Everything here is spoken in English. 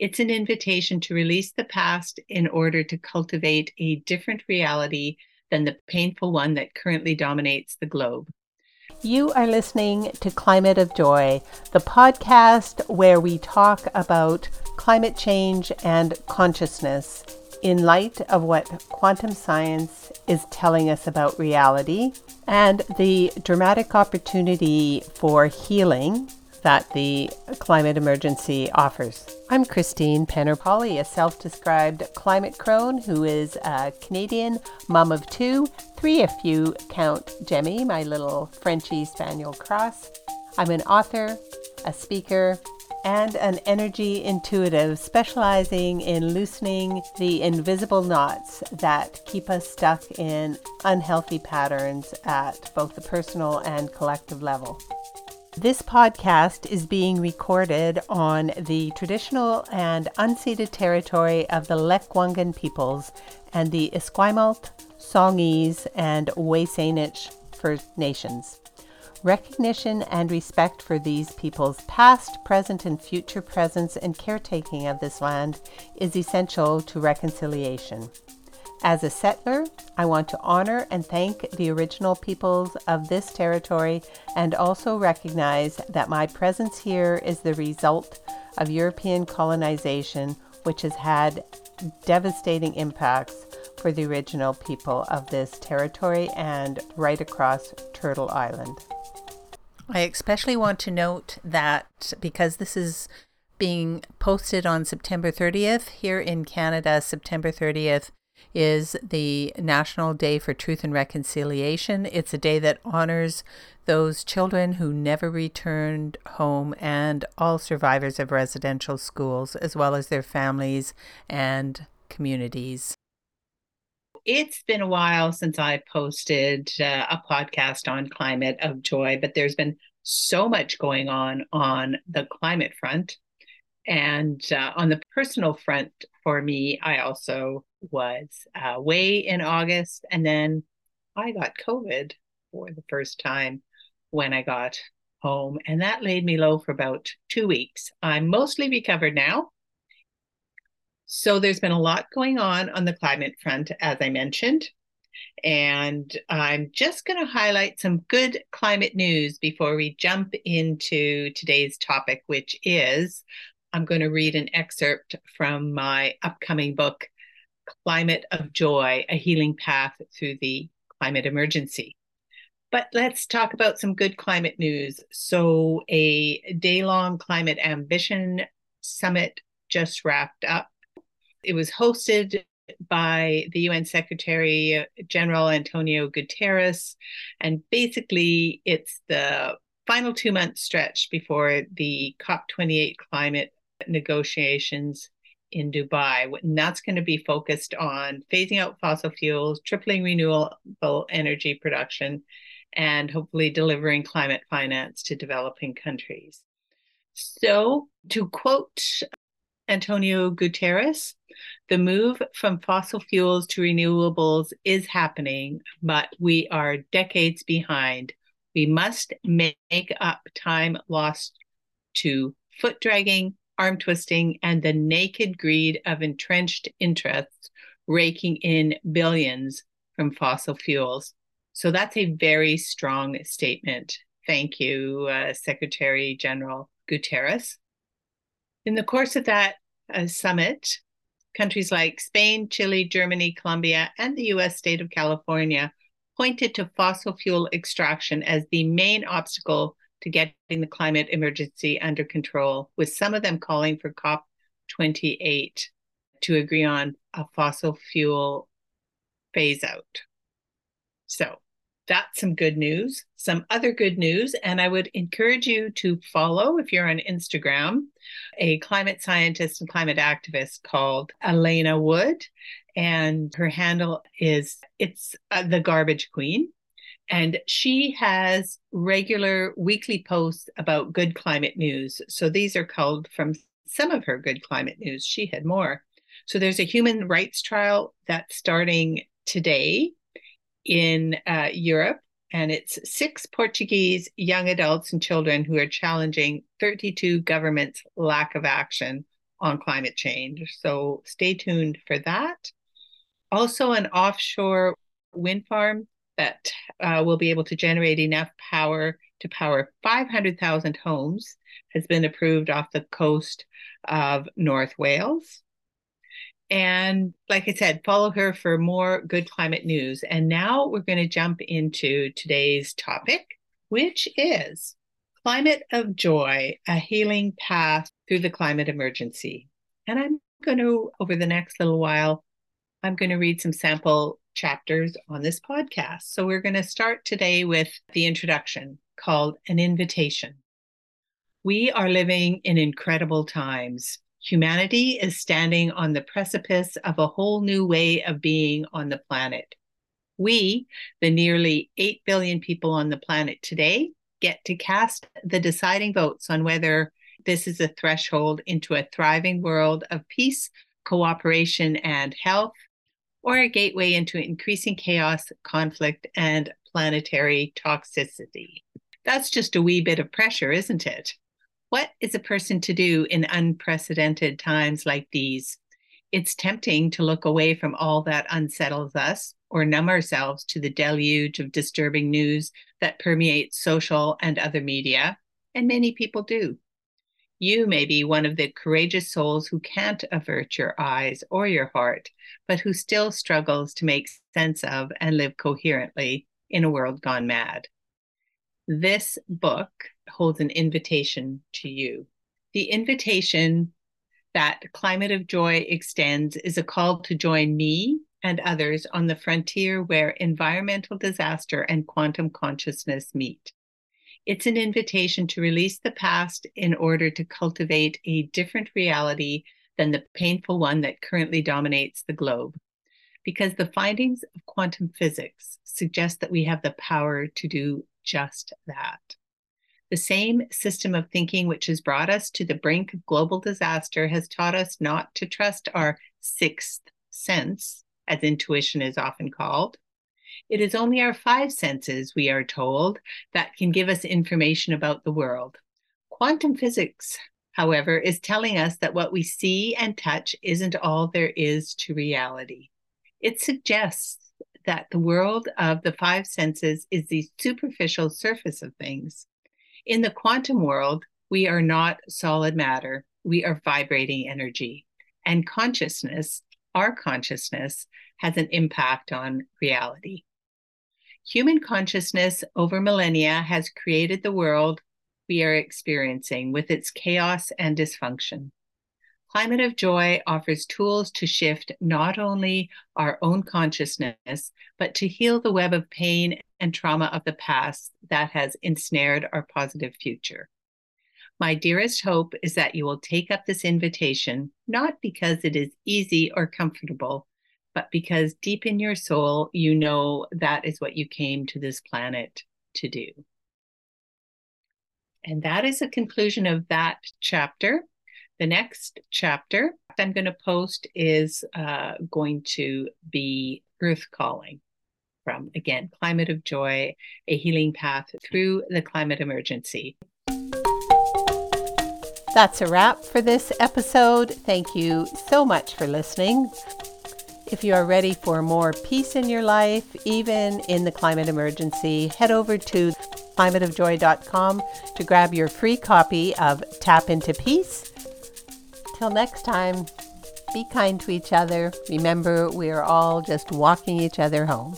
It's an invitation to release the past in order to cultivate a different reality than the painful one that currently dominates the globe. You are listening to Climate of Joy, the podcast where we talk about climate change and consciousness in light of what quantum science is telling us about reality and the dramatic opportunity for healing that the climate emergency offers. I'm Christine Penner-Polly, a self described climate crone who is a Canadian mom of two, three if you count Jemmy, my little Frenchy Spaniel cross. I'm an author, a speaker, and an energy intuitive specializing in loosening the invisible knots that keep us stuck in unhealthy patterns at both the personal and collective level. This podcast is being recorded on the traditional and unceded territory of the Lekwungen peoples and the Esquimalt, Songhees, and WSÁNEĆ First Nations. Recognition and respect for these people's past, present, and future presence and caretaking of this land is essential to reconciliation. As a settler, I want to honor and thank the original peoples of this territory and also recognize that my presence here is the result of European colonization, which has had devastating impacts for the original people of this territory and right across Turtle Island. I especially want to note that because this is being posted on September 30th, here in Canada, September 30th is the National Day for Truth and Reconciliation. It's a day that honors those children who never returned home and all survivors of residential schools, as well as their families and communities. It's been a while since I posted uh, a podcast on climate of joy, but there's been so much going on on the climate front. And uh, on the personal front for me, I also was uh, way in August. And then I got COVID for the first time when I got home. And that laid me low for about two weeks. I'm mostly recovered now. So there's been a lot going on on the climate front, as I mentioned. And I'm just going to highlight some good climate news before we jump into today's topic, which is I'm going to read an excerpt from my upcoming book, Climate of Joy A Healing Path Through the Climate Emergency. But let's talk about some good climate news. So, a day long climate ambition summit just wrapped up. It was hosted by the UN Secretary General Antonio Guterres. And basically, it's the final two month stretch before the COP28 climate negotiations in Dubai. And that's going to be focused on phasing out fossil fuels, tripling renewable energy production, and hopefully delivering climate finance to developing countries. So, to quote Antonio Guterres, the move from fossil fuels to renewables is happening, but we are decades behind. We must make up time lost to foot dragging, arm twisting, and the naked greed of entrenched interests raking in billions from fossil fuels. So that's a very strong statement. Thank you, uh, Secretary General Guterres. In the course of that uh, summit, countries like Spain, Chile, Germany, Colombia, and the US state of California pointed to fossil fuel extraction as the main obstacle to getting the climate emergency under control, with some of them calling for COP28 to agree on a fossil fuel phase out. So that's some good news. Some other good news, and I would encourage you to follow, if you're on Instagram, a climate scientist and climate activist called Elena Wood. And her handle is it's uh, the garbage queen and she has regular weekly posts about good climate news. So these are culled from some of her good climate news. She had more. So there's a human rights trial that's starting today in uh, Europe, and it's six Portuguese young adults and children who are challenging 32 governments' lack of action on climate change. So stay tuned for that. Also, an offshore wind farm that uh, will be able to generate enough power to power 500,000 homes has been approved off the coast of North Wales. And like I said, follow her for more good climate news. And now we're going to jump into today's topic, which is Climate of Joy, a healing path through the climate emergency. And I'm going to, over the next little while, I'm going to read some sample chapters on this podcast. So we're going to start today with the introduction called An Invitation. We are living in incredible times. Humanity is standing on the precipice of a whole new way of being on the planet. We, the nearly 8 billion people on the planet today, get to cast the deciding votes on whether this is a threshold into a thriving world of peace, cooperation, and health, or a gateway into increasing chaos, conflict, and planetary toxicity. That's just a wee bit of pressure, isn't it? What is a person to do in unprecedented times like these? It's tempting to look away from all that unsettles us or numb ourselves to the deluge of disturbing news that permeates social and other media, and many people do. You may be one of the courageous souls who can't avert your eyes or your heart, but who still struggles to make sense of and live coherently in a world gone mad. This book holds an invitation to you. The invitation that Climate of Joy extends is a call to join me and others on the frontier where environmental disaster and quantum consciousness meet. It's an invitation to release the past in order to cultivate a different reality than the painful one that currently dominates the globe. Because the findings of quantum physics suggest that we have the power to do just that. The same system of thinking which has brought us to the brink of global disaster has taught us not to trust our sixth sense, as intuition is often called, it is only our five senses, we are told, that can give us information about the world. Quantum physics, however, is telling us that what we see and touch isn't all there is to reality. It suggests that the world of the five senses is the superficial surface of things. In the quantum world, we are not solid matter, we are vibrating energy. And consciousness, our consciousness, has an impact on reality. Human consciousness over millennia has created the world we are experiencing with its chaos and dysfunction. Climate of Joy offers tools to shift not only our own consciousness, but to heal the web of pain and trauma of the past that has ensnared our positive future. My dearest hope is that you will take up this invitation, not because it is easy or comfortable, but because deep in your soul, you know that is what you came to this planet to do. And that is a conclusion of that chapter. The next chapter I'm going to post is uh, going to be Earth Calling from, again, Climate of Joy, a healing path through the climate emergency. That's a wrap for this episode. Thank you so much for listening. If you are ready for more peace in your life, even in the climate emergency, head over to climateofjoy.com to grab your free copy of Tap into Peace. Till next time, be kind to each other. Remember, we are all just walking each other home.